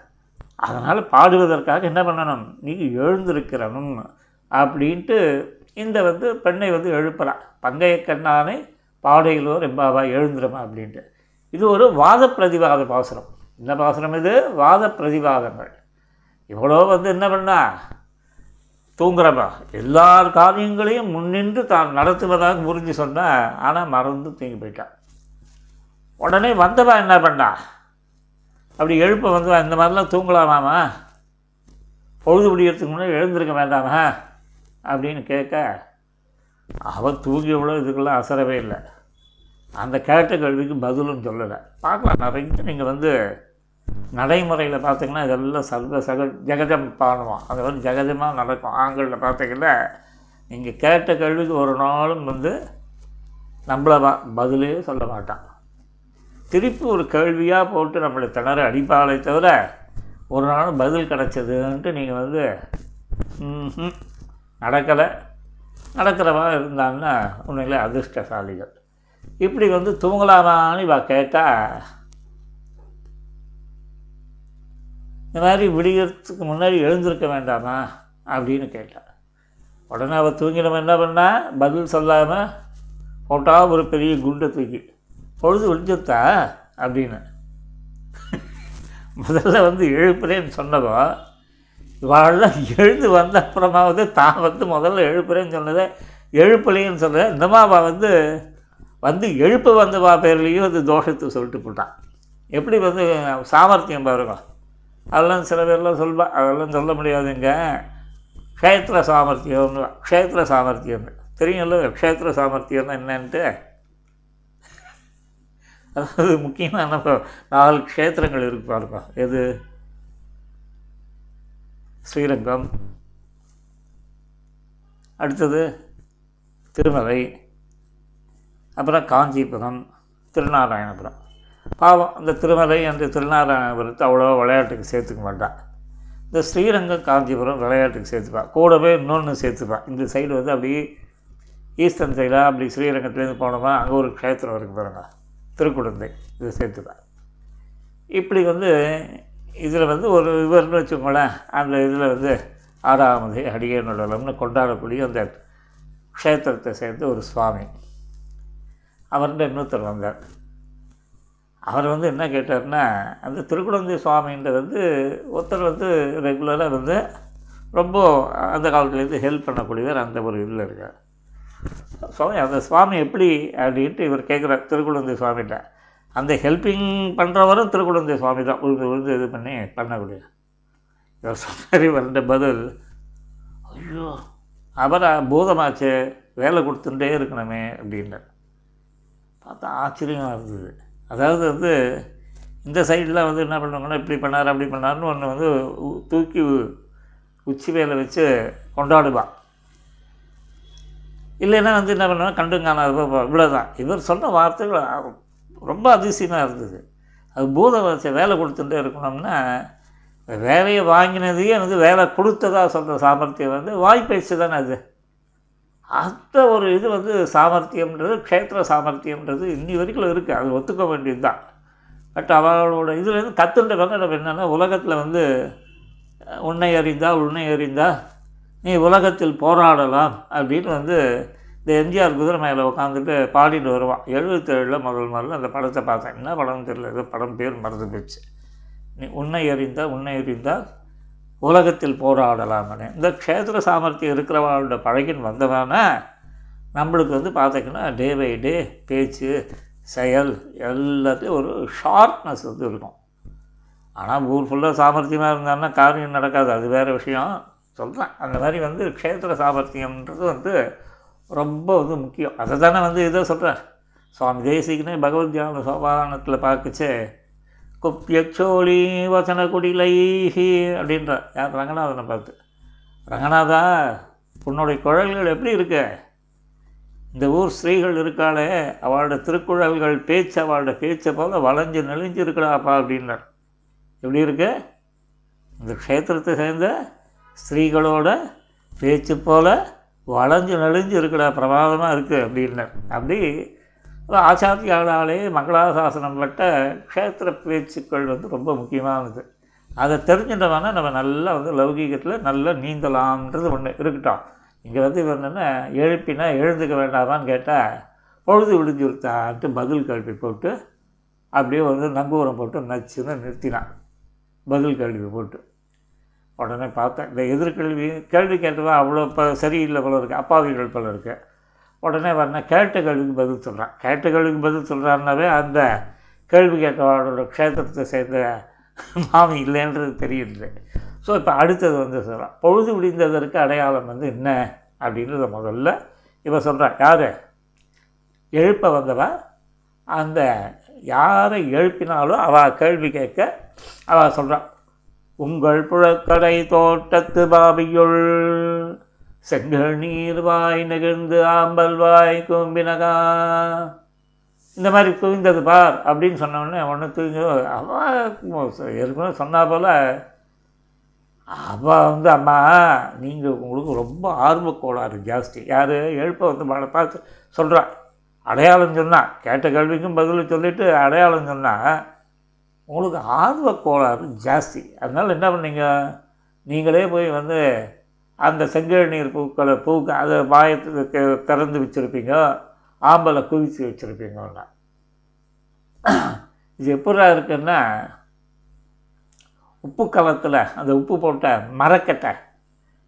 அதனால் பாடுவதற்காக என்ன பண்ணணும்? நீ எழுந்திருக்கிறனும் அப்படின்ட்டு இந்த வந்து பெண்ணை வந்து எழுப்புறா. பங்கைய கண்ணானை பாடையிலோ ரெம்பாவா எழுந்துருமா அப்படின்ட்டு. இது ஒரு வாத பிரதிவாத பாசுரம். என்ன பாசுரம் இது? வாத பிரதிவாதங்கள் இவ்வளோ வந்து என்ன பண்ணா? தூங்குறவா. எல்லா காரியங்களையும் முன்னின்று தான் நடத்துவதாக புரிஞ்சு சொன்னா ஆனால் மறந்து தூங்கி போயிட்டான் உடனே வந்தவா என்ன பண்ணா? அப்படி எழுப்ப வந்து இந்த மாதிரிலாம் தூங்கலாமாமா? பொழுது முடியறதுக்கு முன்னாடி எழுந்திருக்க வேண்டாமா? அப்படின்னு கேட்க அவன் தூங்கி எவ்வளோ இதுக்கெல்லாம் அசரவே இல்லை. அந்த கேட்ட கேள்விக்கு பதிலும் சொல்லலை. பார்க்கலாம் நிறைய நீங்கள் வந்து நடைமுறையில் பார்த்தீங்கன்னா இதெல்லாம் சர்வ சக ஜெகஜம் பாடுவோம் அது வந்து ஜெகஜமாக நடக்கும். ஆண்களில் பார்த்தீங்கன்னா நீங்கள் கேட்ட கேள்விக்கு ஒரு நாளும் வந்து நம்மளை பதிலே சொல்ல மாட்டான். திருப்பி ஒரு கேள்வியாக போட்டு நம்மளை திணற அடிப்பாளே தவிர ஒரு நாள் பதில் கிடச்சதுன்ட்டு நீங்கள் வந்து ம்ஹும், நடக்கலை. நடக்கிறவா இருந்தாங்கன்னா உண்மையிலே அதிர்ஷ்டசாலிகள். இப்படி வந்து தூங்கலாமான்னு இவா கேட்டால் இந்த மாதிரி விடியறதுக்கு முன்னாடி எழுந்திருக்க வேண்டாமா அப்படின்னு கேட்டாள் உடனே அவள் தூங்கினவன் என்ன பண்ணால் பதில் சொல்லாமல் போட்டால் ஒரு பெரிய குண்டை தூக்கி. பொழுது விழிஞ்சுத்தா அப்படின்னு. முதல்ல வந்து எழுப்புறேன்னு சொன்னதோ இவாளெல்லாம் எழுந்து வந்த அப்புறமாவது தான் வந்து முதல்ல எழுப்புறேன்னு சொன்னதை எழுப்பலைன்னு சொல்ல இந்தமாவா வந்து வந்து எழுப்ப வந்தவா பேர்லேயும் அது தோஷத்தை சொல்லிட்டு போட்டான். எப்படி வந்து சாமர்த்தியம் பாருங்க. அதெல்லாம் சில பேர்லாம் சொல்வா அதெல்லாம் சொல்ல முடியாதுங்க. க்ஷேத்திர சாமர்த்தியம்னு க்ஷேத்திர சாமர்த்தியம்னு. தெரியும்ல க்ஷேத்திர சாமர்த்தியம்னா என்னன்ட்டு? அதாவது முக்கியமான நாலு க்ஷேத்திரங்கள் இருக்கு பாருங்க. எது? ஸ்ரீரங்கம். அடுத்தது திருமலை. அப்புறம் காஞ்சிபுரம் திருநாராயணபுரம். பாவம் அந்த திருமலை அந்த திருநாராயணபுரத்தை அவ்வளோ விளையாட்டுக்கு சேர்த்துக்க மாட்டான். இந்த ஸ்ரீரங்கம் காஞ்சிபுரம் விளையாட்டுக்கு சேர்த்துப்பா கூடவே இன்னொன்று சேர்த்துப்பா இந்த சைடு வந்து அப்படியே ஈஸ்டர்ன் சைடாக அப்படி ஸ்ரீரங்கத்துலேருந்து போனோமா அங்கே ஒரு க்ஷேத்திரம் இருக்குது பாருங்கள் திருக்குடந்தை இதை சேர்த்துப்பா இப்படி வந்து இதில் வந்து ஒரு இவர்னு வச்சுக்கோங்களேன் அந்த இதில் வந்து ஆறாவது அடியே கொண்டாடக்கூடிய அந்த க்ஷேத்திரத்தை சேர்ந்த ஒரு சுவாமி. அவர்கிட்ட இன்னொருத்தர் வந்தார். அவர் வந்து என்ன கேட்டார்னா அந்த திருக்குழந்தை சுவாமின்றது வந்து ஒருத்தர் வந்து ரெகுலராக வந்து ரொம்ப அந்த காலத்துலேருந்து ஹெல்ப் பண்ணக்கூடியவர் அந்த ஒரு இதில் இருக்கார். சுவாமி அந்த சுவாமி எப்படி அப்படின்ட்டு இவர் கேட்குறார் திருக்குழந்தை சுவாமிகிட்ட. அந்த ஹெல்ப்பிங் பண்ணுறவரும் திருக்குழந்தை சுவாமி தான். உழுந்து உழுந்து இது பண்ணி பண்ணக்கூடிய. இவர் சொன்னார் இவர்கிட்ட பதில். ஐயோ அவரா பூதமாச்சு வேலை கொடுத்துட்டே இருக்கணுமே அப்படின்னார் பார்த்தா ஆச்சரியமாக இருந்தது. அதாவது வந்து இந்த சைடில் வந்து என்ன பண்ணுவாங்கன்னா இப்படி பண்ணார் அப்படி பண்ணார்னு ஒன்று வந்து உ- தூக்கி உச்சி வேலை வச்சு கொண்டாடுவான். இல்லைன்னா வந்து என்ன பண்ணுவாங்க இவ்வளோ இவ்வளோதான் இவர் சொன்ன வார்த்தைகள் ரொம்ப அதிசயமாக இருந்தது. அது பூதம் வேலை கொடுத்துட்டே இருக்கணும்னா வேலையை வாங்கினதையே வந்து வேலை கொடுத்ததா சொல்கிற சாமர்த்தியம் வந்து வாய்ப்பயிற்சி தானே அது. அந்த ஒரு இது வந்து சாமர்த்தியம்ன்றது க்ஷேத்திர சாமர்த்தியம்ன்றது இன்னி வரைக்கும் இருக்குது அது ஒத்துக்க வேண்டியது தான் பட் அவளோட இதுலேருந்து கற்றுன்றவங்க நம்ம என்னென்னா உலகத்தில் வந்து உன்னை அறிந்தால் உன்னை அறிந்தால் நீ உலகத்தில் போராடலாம் அப்படின்னு வந்து இந்த எம்ஜிஆர் குதிரை மேலே உட்காந்துட்டு பாடிட்டு வருவான். எழுபத்தேழில் முதல் முதல்ல அந்த படத்தை பார்த்தேன். என்ன படம்னு தெரியல. ஏதோ படம் பேர் மறந்து போச்சு. நீ உன்னை அறிந்தால் உன்னை அறிந்தால் உலகத்தில் போராடலாம்னு இந்த க்ஷேத்திர சாமர்த்தியம் இருக்கிறவாளோட பழகின்னு வந்தவனா நம்மளுக்கு வந்து பார்த்திங்கன்னா டே பை டே பேச்சு செயல் எல்லாத்தையும் ஒரு ஷார்ப்னஸ் வந்து இருக்கும். ஆனால் ஊர் ஃபுல்லாக சாமர்த்தியமாக இருந்தாங்கன்னா காரியம் நடக்காது. அது வேறு விஷயம். சொல்கிறேன் அந்த மாதிரி வந்து க்ஷேத்திர சாமர்த்தியம்ன்றது வந்து ரொம்ப வந்து முக்கியம். அதை தானே வந்து இதை சொல்கிறார் சுவாமி தேசிகனே பகவத் தியான சோபானத்தில் பார்க்கச்சே குப்பியச்சோழி வசன குடிலைஹி அப்படின்ற. யார்? ரங்கநாதனை பார்த்து. ரங்கநாதா உன்னுடைய குழல்கள் எப்படி இருக்கு? இந்த ஊர் ஸ்ரீகள் இருக்காளே அவளோட திருக்குழல்கள் பேச்சு அவளோட பேச்சை போல் வளைஞ்சு நெளிஞ்சு இருக்கிறாப்பா அப்படின்னார். எப்படி இருக்கு? இந்த க்ஷேத்திரத்தை சேர்ந்த ஸ்திரீகளோட பேச்சு போல் வளைஞ்சு நெளிஞ்சு இருக்கிற பிரமாதமாக இருக்குது அப்படின்னார் அப்படி ஆச்சாரியாளாலே மங்களாசாசனம் பட்ட க்ஷேத்திர பேச்சுக்கள் வந்து ரொம்ப முக்கியமானது. அதை தெரிஞ்சுட்டோம்னா நம்ம நல்லா வந்து லௌகீகத்தில் நல்லா நீந்தலாம்ன்றது ஒன்று இருக்கட்டும். இங்கே வந்து இவர் என்னென்ன எழுப்பினா எழுந்துக்க வேண்டாமான்னு கேட்டால் பொழுது விடிஞ்சுருத்தான்ட்டு பதில் கல்வி போட்டு அப்படியே வந்து நங்கூரம் போட்டு நச்சுன்னு நிறுத்தினான். பதில் கல்வி போட்டு. உடனே பார்த்தேன். இந்த எதிர்கேள்வி கேள்வி கேட்டவன் அவ்வளோ இப்போ சரியில்லை போல இருக்குது அப்பாவிகள் போல இருக்குது உடனே வரனா கேட்ட கேள்விக்கு பதில் சொல்கிறான் கேட்ட கேள்விக்கு பதில் சொல்கிறான்னாவே அந்த கேள்வி கேட்டவாளோட க்ஷேத்திரத்தை சேர்ந்த மாமி இல்லைன்றது தெரியுது. ஸோ இப்போ அடுத்தது வந்து சொல்கிறான் பொழுது விடிந்ததற்கு அடையாளம் வந்து என்ன அப்படின்றத முதல்ல இவன் சொல்கிறான் யார்? எழுப்ப வந்தவா? அந்த யாரை எழுப்பினாலும் அவள் கேள்வி கேட்க அவள் சொல்கிறான் உங்கள் புழக்கடை தோட்டத்து பாபியுள். செங்கல் நீர் வாய் நெகிழ்ந்து ஆம்பல் வாய் கும்பினகா. இந்த மாதிரி குவிந்தது பார் அப்படின்னு சொன்ன உடனே தூங்கி அவள் ஏற்கனவே சொன்னா போல் அவள் வந்து அம்மா நீங்கள் உங்களுக்கு ரொம்ப ஆர்வக் கோளாறு ஜாஸ்தி. யார்? எழுப்ப வந்து மழை பார்த்து சொல்கிறான் அடையாளம் சொன்னான் கேட்ட கேள்விக்கும் பதில் சொல்லிவிட்டு அடையாளம் சொன்னான் உங்களுக்கு ஆர்வக் கோளாறு ஜாஸ்தி. அதனால் என்ன பண்ணீங்க? நீங்களே போய் வந்து அந்த செங்கல் நீர் பூக்களை பூக்க அதை வாயத்துக்கு திறந்து வச்சுருப்பீங்க. ஆம்பலை குவிச்சு வச்சுருப்பீங்கன்னா இது எப்படா இருக்குன்னா உப்பு கலத்தில் அந்த உப்பு போட்ட மரக்கட்டை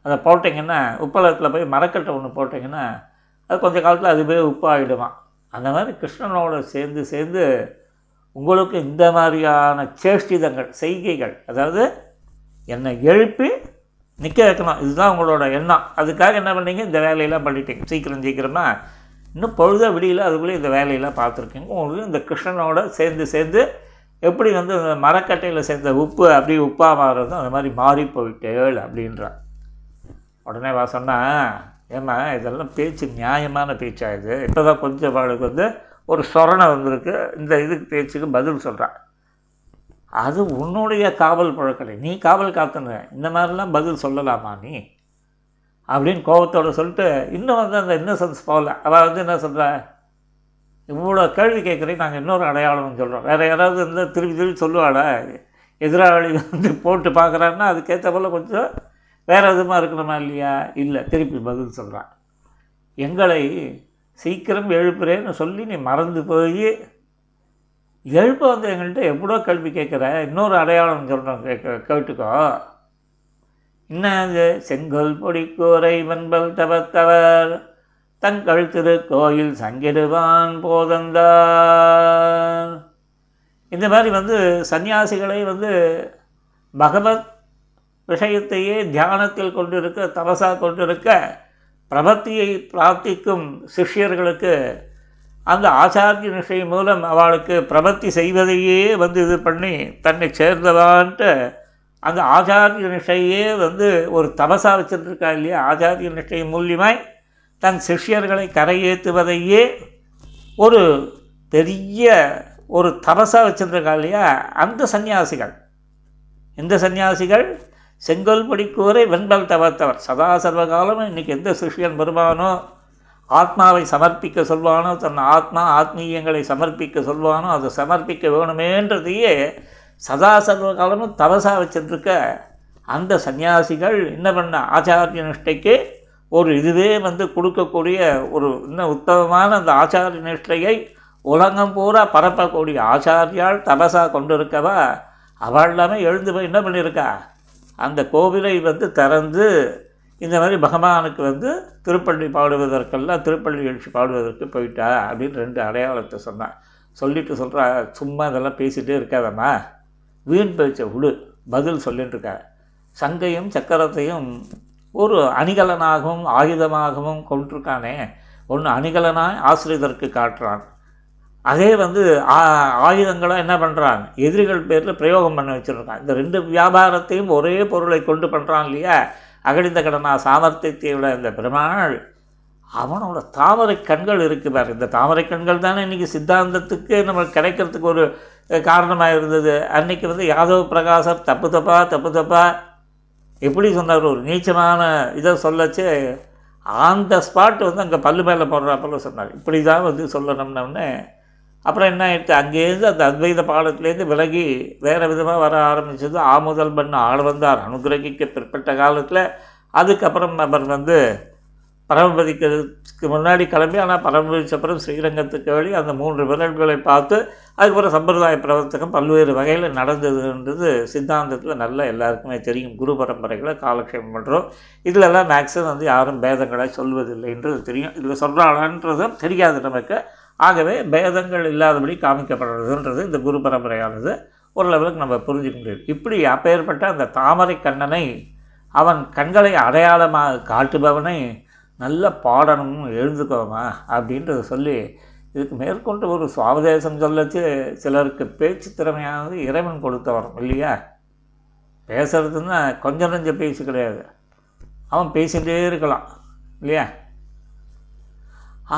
அதை போட்டிங்கன்னா உப்பளத்தில் போய் மரக்கட்டை ஒன்று போட்டிங்கன்னா அது கொஞ்ச காலத்தில் அதுவே உப்பு ஆகிடுமா அந்த மாதிரி கிருஷ்ணனோட சேர்ந்து சேர்ந்து உங்களுக்கு இந்த மாதிரியான சேஷ்டிதங்கள் செய்கைகள் அதாவது என்னை எழுப்பி நிற்க வைக்கணும். இதுதான் உங்களோட எண்ணம். அதுக்காக என்ன பண்ணீங்க? இந்த வேலையெல்லாம் பண்ணிட்டீங்க. சீக்கிரம் சீக்கிரமாக இன்னும் பொழுத விடியில் அதுக்குள்ளே இந்த வேலையெல்லாம் பார்த்துருக்கீங்க. உங்களுக்கு இந்த கிருஷ்ணனோட சேர்ந்து சேர்ந்து எப்படி வந்து இந்த மரக்கட்டையில் சேர்ந்த உப்பு அப்படி உப்பாக மாறுறதும் அந்த மாதிரி மாறி போயிட்டேள் அப்படின்றான். உடனே வா சொன்னால் ஏம்மா இதெல்லாம் பேச்சு நியாயமான பேச்சாக இது? இப்போ தான் கொஞ்சம் அவளுக்கு வந்து ஒரு சொரணை வந்திருக்கு. இந்த இதுக்கு பேச்சுக்கு பதில் சொல்கிறான் அது உன்னுடைய காவல் பழக்கலை. நீ காவல் காத்துன இந்த மாதிரிலாம் பதில் சொல்லலாமா நீ? அப்படின்னு கோபத்தோடு சொல்லிட்டு இன்னும் வந்து அந்த இன்னசென்ஸ் போகல. அவள் வந்து என்ன சொல்கிற இவ்வளோ கேள்வி கேட்குறேன் நாங்கள் இன்னொரு அடையாளம்னு சொல்கிறோம் வேறு யாராவது இருந்தால் திருப்பி திருப்பி சொல்லுவாடா எதிராளி வந்து போட்டு பார்க்குறாருன்னா அதுக்கேற்ற போல் கொஞ்சம் வேறு விதமாக இருக்கணுமா இல்லையா? இல்லை திருப்பி பதில் சொல்கிறான் எங்களை சீக்கிரம் எழுப்புறேன்னு சொல்லி நீ மறந்து போய் எழுப்ப வந்து எங்கள்கிட்ட எப்படோ கேள்வி கேட்குற? இன்னொரு அடையாளம் சொல்கிறோம் கேட்க கேட்டுக்கோ. என்னது செங்கல் பொடி கூரை வெண்பல் தவத்தவர் தங்கள் திருக்கோயில் சங்கிடுவான் போதந்தார். இந்த மாதிரி வந்து சன்னியாசிகளை வந்து பகவத் விஷயத்தையே தியானத்தில் கொண்டிருக்க தபசா கொண்டிருக்க பிரபத்தியை பிரார்த்திக்கும் சிஷ்யர்களுக்கு அந்த ஆச்சாரிய நிஷை மூலம் அவளுக்கு பிரபத்தி செய்வதையே வந்து இது பண்ணி தன்னை சேர்ந்தவான்ட்டு அந்த ஆச்சாரிய நிஷையே வந்து ஒரு தபசா வச்சுருக்கா இல்லையா? ஆச்சாரிய நிஷை மூலியமாய் தன் சிஷ்யர்களை கரையேற்றுவதையே ஒரு பெரிய ஒரு தபசா வச்சுருக்கா இல்லையா? அந்த சன்னியாசிகள் இந்த சன்னியாசிகள் செங்கல் படிக்கோரை வெண்பல் தவத்தவர். சதா சர்வகாலமும் இன்றைக்கி எந்த சிஷ்யன் வருவானோ ஆத்மாவை சமர்ப்பிக்க சொல்வானோ தன் ஆத்மா ஆத்மீயங்களை சமர்ப்பிக்க சொல்வானோ அதை சமர்ப்பிக்க வேணுமேன்றதையே சதா சர்வகாலமும் தவசா வச்சுருக்க அந்த சன்னியாசிகள் என்ன பண்ண ஆச்சாரிய நிஷ்டைக்கு ஒரு இதுவே வந்து கொடுக்கக்கூடிய ஒரு இன்னும் உத்தமமான அந்த ஆச்சாரிய நிஷ்டையை உலகம் பூரா பரப்பக்கூடிய ஆச்சாரியால் தபசா கொண்டிருக்கவா? அவள் எல்லாமே எழுந்து போய் என்ன பண்ணியிருக்கா? அந்த கோவிலை வந்து திறந்து இந்த மாதிரி பகவானுக்கு வந்து திருப்பள்ளி பாடுவதற்கெல்லாம் திருப்பள்ளி எழுச்சி பாடுவதற்கு போயிட்டா அப்படின்னு ரெண்டு அடையாளத்தை சொன்னான். சொல்லிட்டு சொல்கிறா சும்மா இதெல்லாம் பேசிகிட்டே இருக்காதம்மா. வீண் பேச்சை விடு பதில் சொல்லிட்டுருக்கா சங்கையும் சக்கரத்தையும் ஒரு அணிகலனாகவும் ஆயுதமாகவும் கொண்டிருக்கானே ஒன்று அணிகலனாய் ஆசிரியதற்கு காட்டுறான். அதே வந்து ஆயுதங்களை என்ன பண்ணுறான் எதிரிகள் பேரில் பிரயோகம் பண்ண வச்சுருக்கான் இந்த ரெண்டு வியாபாரத்தையும் ஒரே பொருளை கொண்டு பண்ணுறான் இல்லையா? அகடிந்த கடனா சாமர்த்தியத்தை இந்த பெருமாள் அவனோட தாமரை கண்கள் இருக்குது பாரு. இந்த தாமரை கண்கள் தானே இன்றைக்கி சித்தாந்தத்துக்கு நம்ம கிடைக்கிறதுக்கு ஒரு காரணமாக இருந்தது. அன்னைக்கு வந்து யாதவ பிரகாசர் தப்பு தப்பா தப்பு தப்பா எப்படி சொன்னார்? ஒரு நீச்சமான இதை சொல்லச்சு. ஆன் த ஸ்பாட் வந்து அங்கே பல்லு மேலே போடுறாப்பல சொன்னார். இப்படி தான் வந்து சொல்லணும்னு அப்புறம் என்ன ஆயிடுச்சு? அங்கேருந்து அந்த அத்வைத பாடத்துலேருந்து விலகி வேறு விதமாக வர ஆரம்பிச்சது. ஆமுதல் பண்ண ஆள் வந்தார் அனுகிரகிக்க பிற்பட்ட காலத்தில். அதுக்கப்புறம் அவர் வந்து பரமபதிக்கிறதுக்கு முன்னாடி கிளம்பி ஆனால் பரமபதிச்ச அப்புறம் ஸ்ரீரங்கத்துக்கு வழி அந்த மூன்று விரல்களை பார்த்து அதுக்கப்புறம் சம்பிரதாய பிரவர்த்தகம் பல்வேறு வகையில் நடந்ததுன்றது சித்தாந்தத்தில் நல்லா எல்லாருக்குமே தெரியும். குரு பரம்பரைகளை காலக்ஷேபம் பண்ணுறோம் இதிலெல்லாம் மேக்ஸிமம் வந்து யாரும் பேதங்களை சொல்வதில்லைன்றது தெரியும். இதில் சொல்கிறாளான்றதும் தெரியாது நமக்கு. ஆகவே பேதங்கள் இல்லாதபடி காமிக்கப்படுறதுன்றது இந்த குரு பரம்பரையானது லெவலுக்கு நம்ம புரிஞ்சுக்க முடியும். இப்படி அப்பேற்பட்ட அந்த தாமரை கண்ணனை அவன் கண்களை அடையாளமாக காட்டுபவனை நல்ல பாடணும் எழுந்துக்கோமா அப்படின்றத சொல்லி இதுக்கு மேற்கொண்டு ஒரு சுவாவதேசம் சொல்லச்சு சிலருக்கு பேச்சு திறமையானது இறைவன் கொடுத்தவரும் இல்லையா? பேசுறதுன்னா கொஞ்சம் நஞ்ச பேச்சு கிடையாது. அவன் பேசிகிட்டே இருக்கலாம் இல்லையா?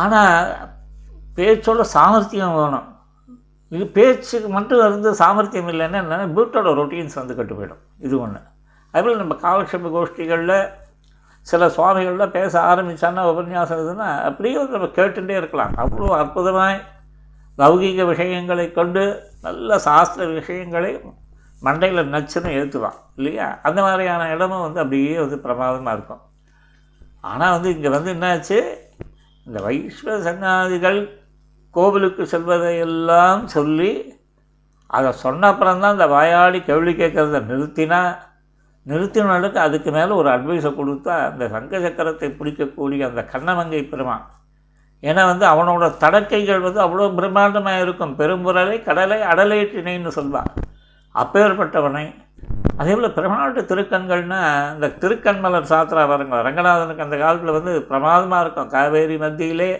ஆனால் பேச்சோட சாமர்த்தியம் வேணும். இது பேச்சுக்கு மட்டும் இருந்து சாமர்த்தியம் இல்லைன்னா என்னென்னா வீட்டோட ரொட்டீன்ஸ் வந்து கெட்டு போயிடும். இது ஒன்று அதுபோல் நம்ம காலக்ஷேப கோஷ்டிகளில் சில சுவாமிகளில் பேச ஆரம்பித்தான்னா உபன்யாசம் இதுன்னா அப்படியே வந்து நம்ம கேட்டுகிட்டே இருக்கலாம். அவ்வளோ அற்புதமாய் லௌகீக விஷயங்களை கொண்டு நல்ல சாஸ்திர விஷயங்களை மண்டையில் நச்சுன்னு ஏற்றுவான் இல்லையா? அந்த மாதிரியான இடமும் வந்து அப்படியே வந்து பிரமாதமாக இருக்கும். ஆனால் வந்து இங்கே வந்து என்னாச்சு? இந்த வைஸ்வ சன்னாதிகள் கோவிலுக்கு செல்வதையெல்லாம் சொல்லி அதை சொன்ன அப்புறம்தான் இந்த வாயாடி கேள்வி கேட்குறத நிறுத்தினா நிறுத்தினவர்களுக்கு அதுக்கு மேலே ஒரு அட்வைஸை கொடுத்தா அந்த சங்க சக்கரத்தை பிடிக்கக்கூடிய அந்த கண்ணமங்கை பெருமான். ஏன்னா வந்து அவனோட தடக்கைகள் வந்து அவ்வளோ பிரம்மாண்டமாக இருக்கும். பெரும்புரலை கடலை அடலேற்றினைன்னு சொல்வான். அப்பேற்பட்டவனை. அதே போல் பெருமாளுடைய திருக்கண்கள்னா இந்த திருக்கண்மலர் சாத்திரா வருங்க ரங்கநாதனுக்கு அந்த காலத்தில் வந்து பிரமாதமாக இருக்கும். காவேரி மத்தியிலே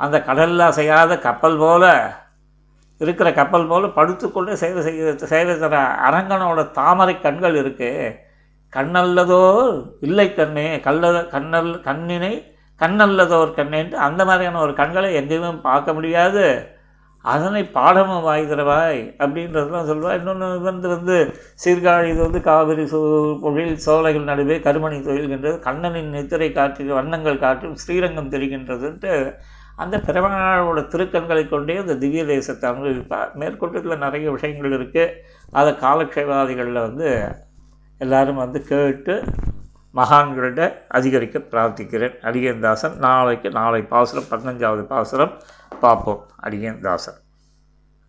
அந்த கடலில் அசையாத கப்பல் போல் இருக்கிற கப்பல் போல் படுத்துக்கொண்டு சேவை செய்ய சேவை தர அரங்கனோட தாமரை கண்கள் இருக்குது கண்ணல்லதோர் இல்லை கண்ணே கல்ல கண்ணல் கண்ணினை கண்ணல்லதோர் கண்ணேன்ட்டு அந்த மாதிரியான ஒரு கண்களை எங்கேயுமே பார்க்க முடியாது. அதனை பாடமும் வாய்கிறவாய் அப்படின்றதெல்லாம் சொல்லுவா இன்னொன்று வந்து வந்து சீர்காழி இது வந்து காவிரி சோ பொழில் சோலைகள் நடுவே கருமணி தொழில்கின்றது. கண்ணனின் நித்திரை காற்று வண்ணங்கள் காற்றும் ஸ்ரீரங்கம் தெரிகின்றதுன்ட்டு அந்த பெருமாளோட திருக்கண்களை கொண்டே அந்த திவ்ய தேசத்தை அனுபவிப்பார் மேற்கொண்டு இதில் நிறைய விஷயங்கள் இருக்குது அதை காலக்ஷேபாதிகளில் வந்து எல்லாரும் வந்து கேட்டு மகான்களிட அதிகரிக்க பிரார்த்திக்கிறேன். அடியன் தாசன் நாளைக்கு நாளை பாசுரம் பதினஞ்சாவது பாசுரம் பார்ப்போம். அடியன் தாசன்